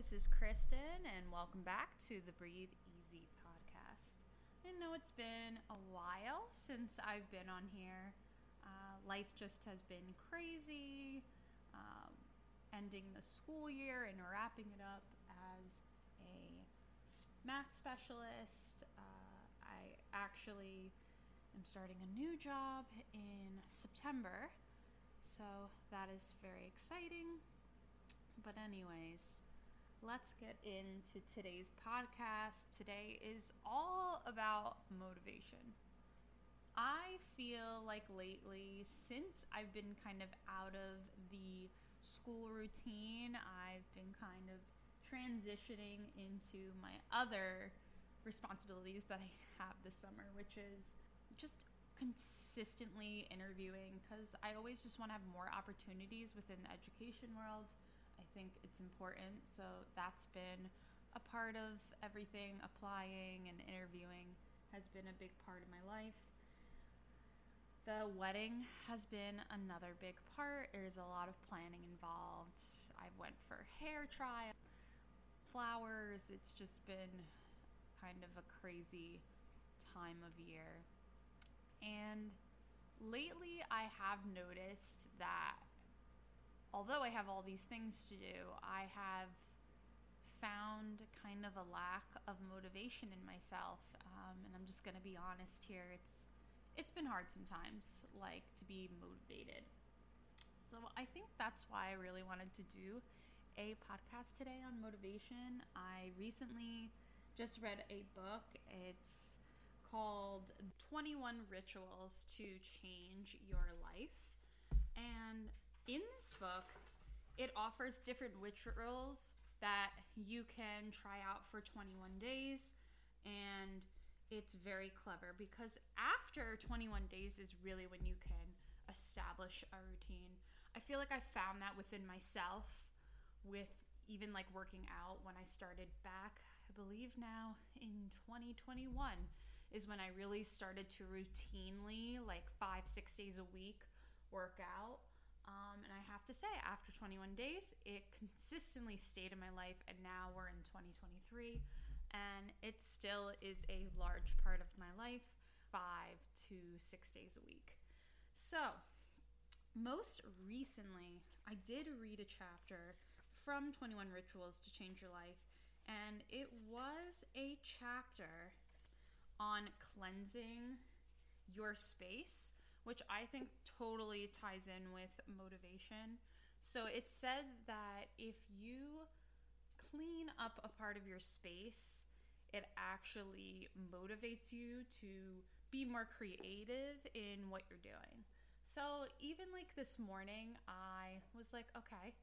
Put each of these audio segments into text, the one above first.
this is Kristen, and welcome back to the Breathe Easy podcast. I know it's been a while since I've been on here. Uh, life just has been crazy, um, ending the school year and wrapping it up as a math specialist. Uh, I actually am starting a new job in September, so that is very exciting. But, anyways, let's get into today's podcast. Today is all about motivation. I feel like lately, since I've been kind of out of the school routine, I've been kind of transitioning into my other responsibilities that I have this summer, which is just consistently interviewing because I always just want to have more opportunities within the education world I think it's important. So that's been a part of everything. Applying and interviewing has been a big part of my life. The wedding has been another big part. There's a lot of planning involved. I went for hair trial, flowers. It's just been kind of a crazy time of year. And lately, I have noticed that although I have all these things to do, I have found kind of a lack of motivation in myself. Um, and I'm just going to be honest here. It's it's been hard sometimes, like to be motivated. So I think that's why I really wanted to do a podcast today on motivation. I recently just read a book. It's called 21 Rituals to Change Your Life. And in this book, it offers different rituals that you can try out for 21 days and it's very clever because after 21 days is really when you can establish a routine. I feel like I found that within myself with even like working out when I started back, I believe now in 2021 is when I really started to routinely like 5 6 days a week work out um, and I have to say, after 21 days, it consistently stayed in my life, and now we're in 2023, and it still is a large part of my life, five to six days a week. So, most recently, I did read a chapter from 21 Rituals to Change Your Life, and it was a chapter on cleansing your space which I think totally ties in with motivation. So it said that if you clean up a part of your space, it actually motivates you to be more creative in what you're doing. So even like this morning, I was like, okay,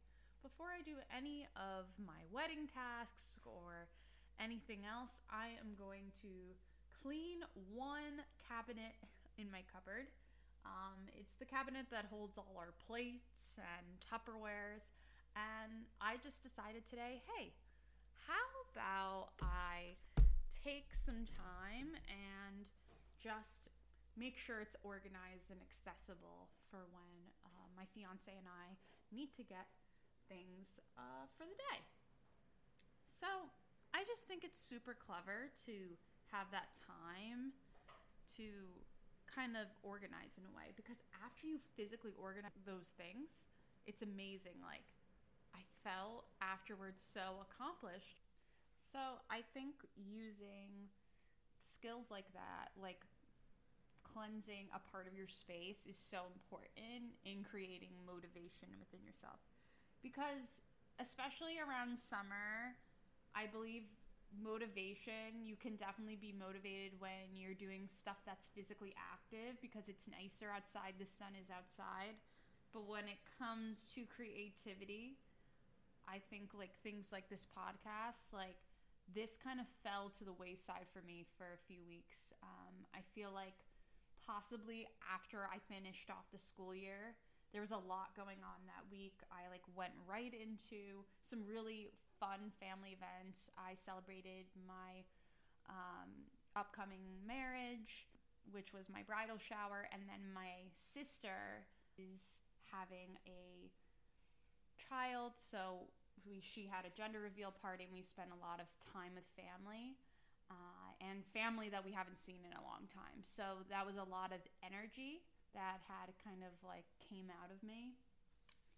before I do any of my wedding tasks or anything else, I am going to clean one cabinet in my cupboard um, it's the cabinet that holds all our plates and Tupperwares. And I just decided today hey, how about I take some time and just make sure it's organized and accessible for when uh, my fiance and I need to get things uh, for the day. So I just think it's super clever to have that time to kind of organize in a way because after you physically organize those things, it's amazing. Like, I felt afterwards so accomplished. So, I think using skills like that, like cleansing a part of your space, is so important in creating motivation within yourself. Because, especially around summer, I believe motivation. You can definitely be motivated when you're doing stuff that's physically active because it's nicer outside the sun is outside. But when it comes to creativity i think like things like this podcast like this kind of fell to the wayside for me for a few weeks. Um, i feel like possibly after i finished off the school year there was a lot going on that week. I like went right into some really fun family events. I celebrated my um, upcoming marriage, which was my bridal shower, and then my sister is having a child, so we, she had a gender reveal party and we spent a lot of time with family uh, and family that we haven't seen in a long time. So that was a lot of energy that had kind of like came out of me.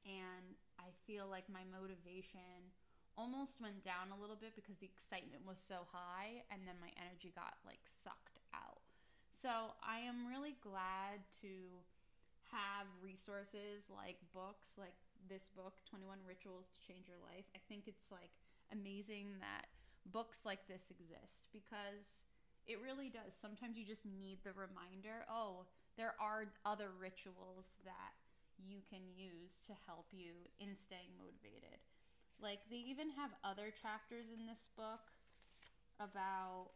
And I feel like my motivation almost went down a little bit because the excitement was so high and then my energy got like sucked out. So I am really glad to have resources like books like this book 21 rituals to change your life i think it's like amazing that books like this exist because it really does sometimes you just need the reminder oh there are other rituals that you can use to help you in staying motivated like they even have other chapters in this book about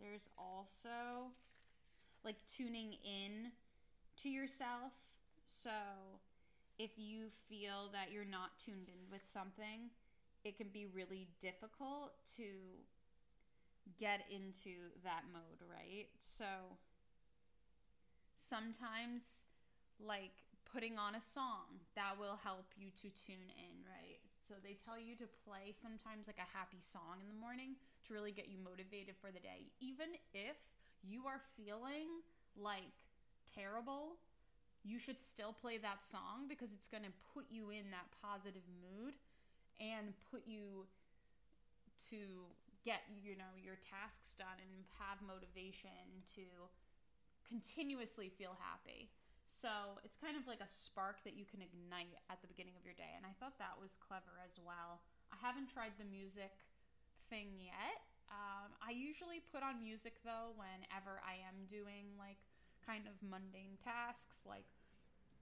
there's also like tuning in to yourself. So if you feel that you're not tuned in with something, it can be really difficult to get into that mode, right? So sometimes, like putting on a song, that will help you to tune in, right? So they tell you to play sometimes like a happy song in the morning to really get you motivated for the day. Even if you are feeling like terrible, you should still play that song because it's going to put you in that positive mood and put you to get you know your tasks done and have motivation to continuously feel happy. So it's kind of like a spark that you can ignite at the beginning of your day. And I thought that was clever as well. I haven't tried the music thing yet. Um, I usually put on music though whenever I am doing like kind of mundane tasks like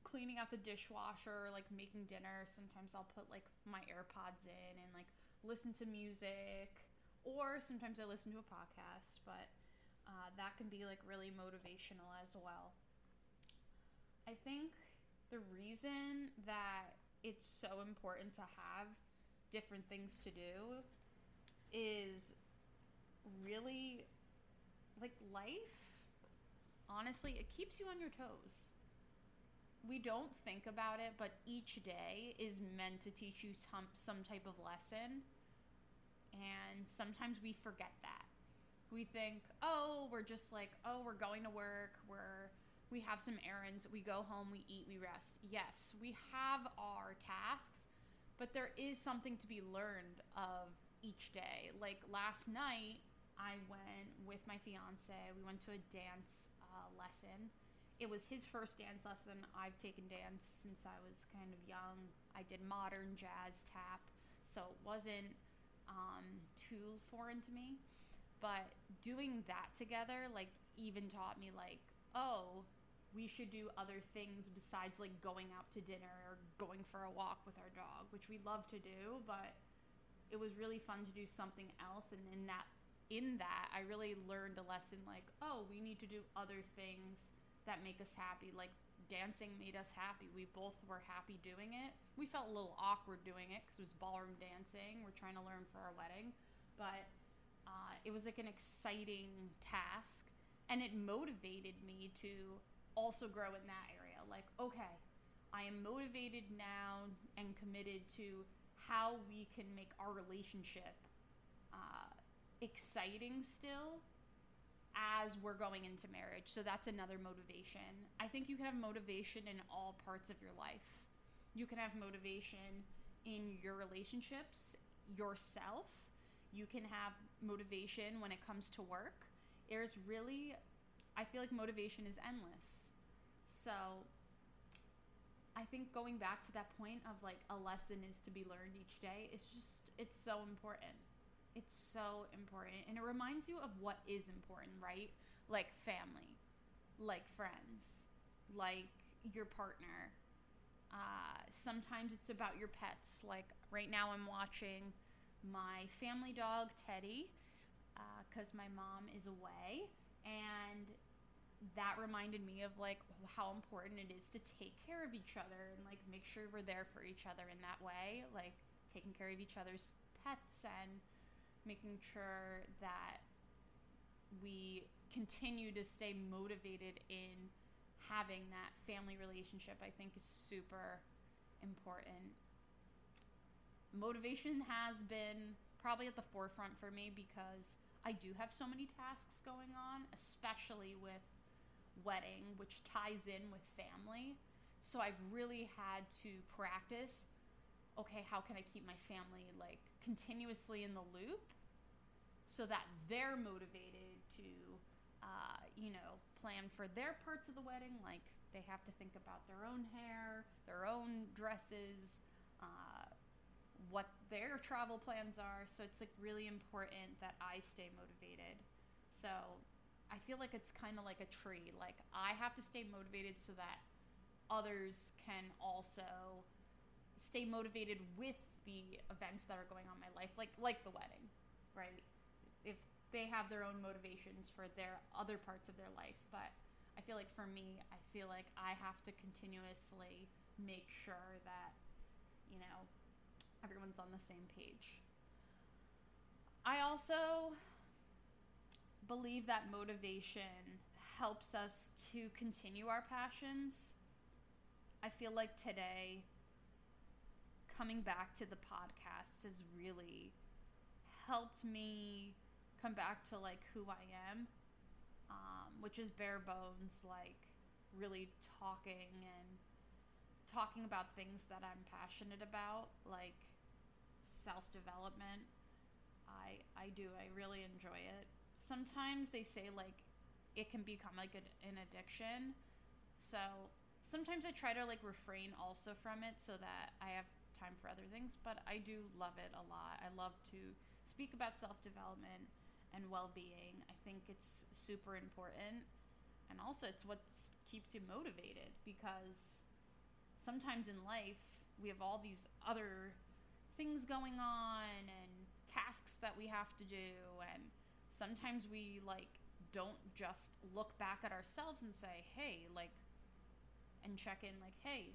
cleaning out the dishwasher, like making dinner. Sometimes I'll put like my AirPods in and like listen to music, or sometimes I listen to a podcast, but uh, that can be like really motivational as well. I think the reason that it's so important to have different things to do is really like life honestly, it keeps you on your toes. We don't think about it, but each day is meant to teach you some, some type of lesson. And sometimes we forget that. We think, oh, we're just like, oh, we're going to work, we're we have some errands, we go home, we eat, we rest. Yes, we have our tasks, but there is something to be learned of each day. Like last night, I went with my fiance. We went to a dance uh, lesson. It was his first dance lesson. I've taken dance since I was kind of young. I did modern jazz tap, so it wasn't um, too foreign to me. But doing that together, like, even taught me, like, oh, we should do other things besides like going out to dinner or going for a walk with our dog, which we love to do, but it was really fun to do something else and in that in that, I really learned a lesson like, oh, we need to do other things that make us happy. Like dancing made us happy. We both were happy doing it. We felt a little awkward doing it because it was ballroom dancing. We're trying to learn for our wedding, but uh, it was like an exciting task, and it motivated me to also grow in that area. Like, okay, I am motivated now and committed to how we can make our relationship uh, exciting still as we're going into marriage. So that's another motivation. I think you can have motivation in all parts of your life. You can have motivation in your relationships, yourself. You can have motivation when it comes to work. There's really, I feel like motivation is endless. So I think going back to that point of like a lesson is to be learned each day, it's just, it's so important. It's so important. And it reminds you of what is important, right? Like family, like friends, like your partner. Uh, sometimes it's about your pets. Like right now, I'm watching my family dog, Teddy, because uh, my mom is away. And that reminded me of like how important it is to take care of each other and like make sure we're there for each other in that way like taking care of each other's pets and making sure that we continue to stay motivated in having that family relationship, I think is super important. Motivation has been probably at the forefront for me because I do have so many tasks going on, especially with wedding, which ties in with family. So I've really had to practice okay, how can I keep my family like continuously in the loop so that they're motivated to, uh, you know, plan for their parts of the wedding? Like they have to think about their own hair, their own dresses, uh, what their travel plans are. So it's like really important that I stay motivated. So I feel like it's kind of like a tree. Like I have to stay motivated so that others can also stay motivated with the events that are going on in my life, like like the wedding, right? If they have their own motivations for their other parts of their life, but I feel like for me, I feel like I have to continuously make sure that you know everyone's on the same page. I also believe that motivation helps us to continue our passions. I feel like today coming back to the podcast has really helped me come back to like who I am, um, which is bare bones, like really talking and talking about things that I'm passionate about, like self development. I I do. I really enjoy it. Sometimes they say like it can become like an, an addiction. So sometimes I try to like refrain also from it so that I have time for other things, but I do love it a lot. I love to speak about self development and well being. I think it's super important. And also, it's what keeps you motivated because sometimes in life, we have all these other things going on and tasks that we have to do. And sometimes we like don't just look back at ourselves and say, hey, like, and check in, like, hey,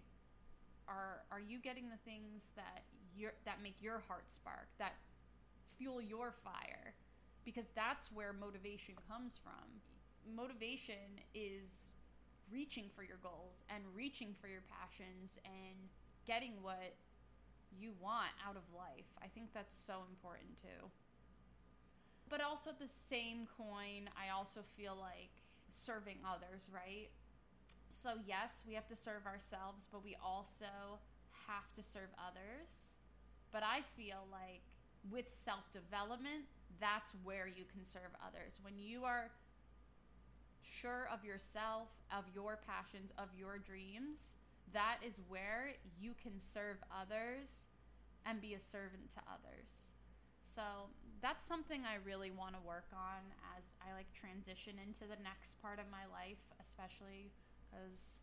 are are you getting the things that you that make your heart spark that fuel your fire because that's where motivation comes from motivation is reaching for your goals and reaching for your passions and getting what you want out of life i think that's so important too but also at the same coin i also feel like serving others right so, yes, we have to serve ourselves, but we also have to serve others. But I feel like with self development, that's where you can serve others. When you are sure of yourself, of your passions, of your dreams, that is where you can serve others and be a servant to others. So that's something I really want to work on as I like transition into the next part of my life, especially because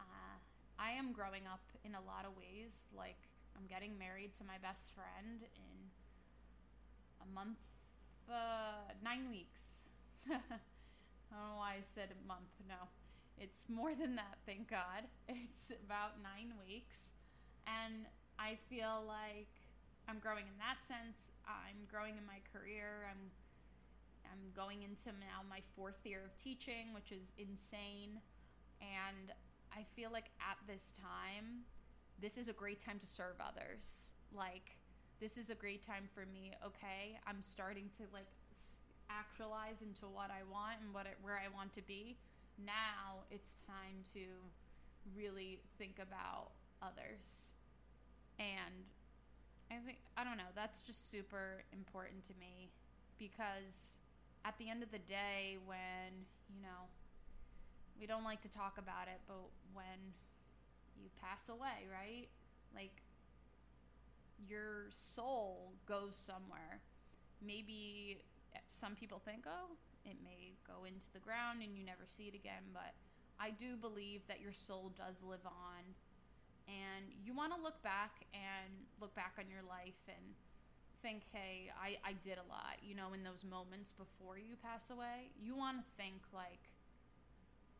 uh, I am growing up in a lot of ways. Like, I'm getting married to my best friend in a month, uh, nine weeks. I don't know why I said a month. No, it's more than that, thank God. It's about nine weeks. And I feel like I'm growing in that sense. I'm growing in my career. I'm I'm going into now my fourth year of teaching, which is insane. And I feel like at this time, this is a great time to serve others. Like, this is a great time for me. Okay, I'm starting to like actualize into what I want and what it, where I want to be. Now it's time to really think about others. And I think I don't know, that's just super important to me because at the end of the day when, you know, we don't like to talk about it, but when you pass away, right? Like your soul goes somewhere. Maybe some people think, oh, it may go into the ground and you never see it again, but I do believe that your soul does live on. And you want to look back and look back on your life and think, hey, I, I did a lot, you know, in those moments before you pass away. You want to think, like,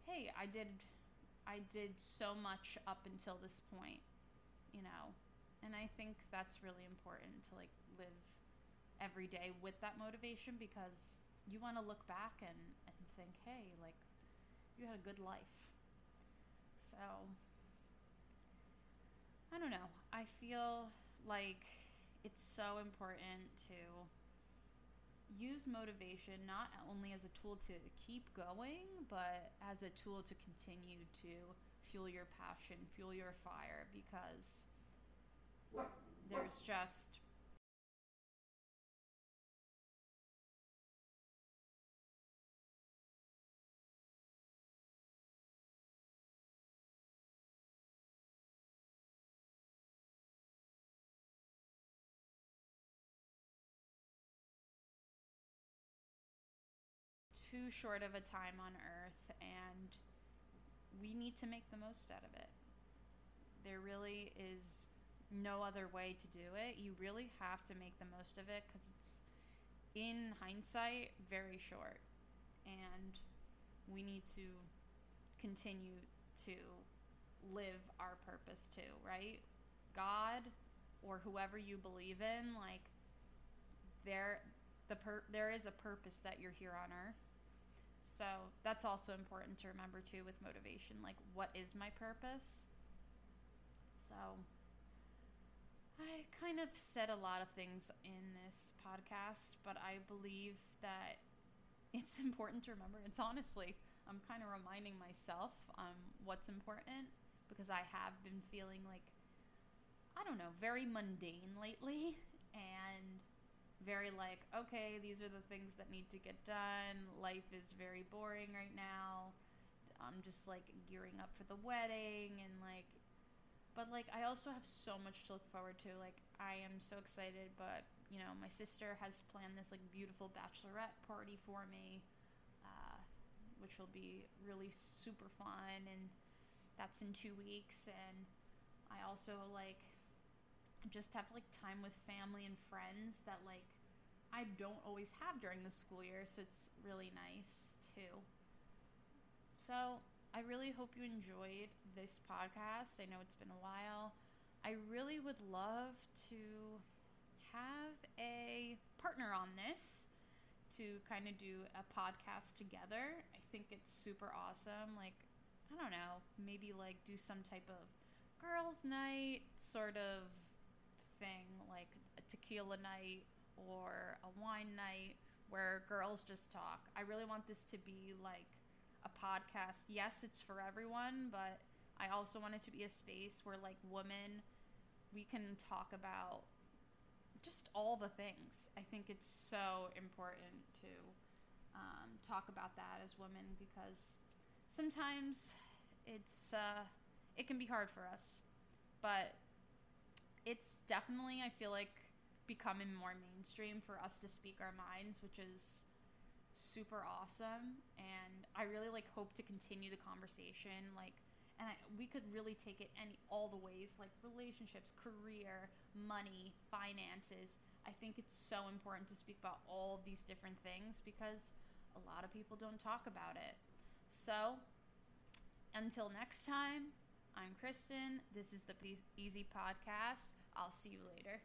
hey, I did I did so much up until this point, you know. And I think that's really important to like live every day with that motivation because you want to look back and, and think, hey, like you had a good life. So I don't know. I feel like it's so important to use motivation not only as a tool to keep going, but as a tool to continue to fuel your passion, fuel your fire, because there's just too short of a time on earth and we need to make the most out of it. There really is no other way to do it. You really have to make the most of it because it's, in hindsight, very short. And we need to continue to live our purpose too, right? God or whoever you believe in, like, there the per- there is a purpose that you're here on earth so that's also important to remember too with motivation. Like, what is my purpose? So I kind of said a lot of things in this podcast, but I believe that it's important to remember. It's honestly, I'm kind of reminding myself um, what's important because I have been feeling like, I don't know, very mundane lately. And very like, okay, these are the things that need to get done. Life is very boring right now. I'm just like gearing up for the wedding and like but like I also have so much to look forward to. Like I am so excited, but you know, my sister has planned this like beautiful bachelorette party for me. Uh, which will be really super fun and that's in 2 weeks and I also like just have like time with family and friends that like I don't always have during the school year, so it's really nice too. So, I really hope you enjoyed this podcast. I know it's been a while. I really would love to have a partner on this to kind of do a podcast together. I think it's super awesome. Like, I don't know, maybe like do some type of girls' night sort of thing, like a tequila night or a wine night where girls just talk. I really want this to be like a podcast. Yes, it's for everyone, but I also want it to be a space where like women we can talk about just all the things. I think it's so important to um, talk about that as women because sometimes it's uh, it can be hard for us, but it's definitely I feel like becoming more mainstream for us to speak our minds, which is super awesome. And I really like hope to continue the conversation. Like, and I, we could really take it any all the ways like relationships, career, money, finances. I think it's so important to speak about all of these different things because a lot of people don't talk about it. So, until next time, I'm Kristen. This is the Easy Podcast. I'll see you later.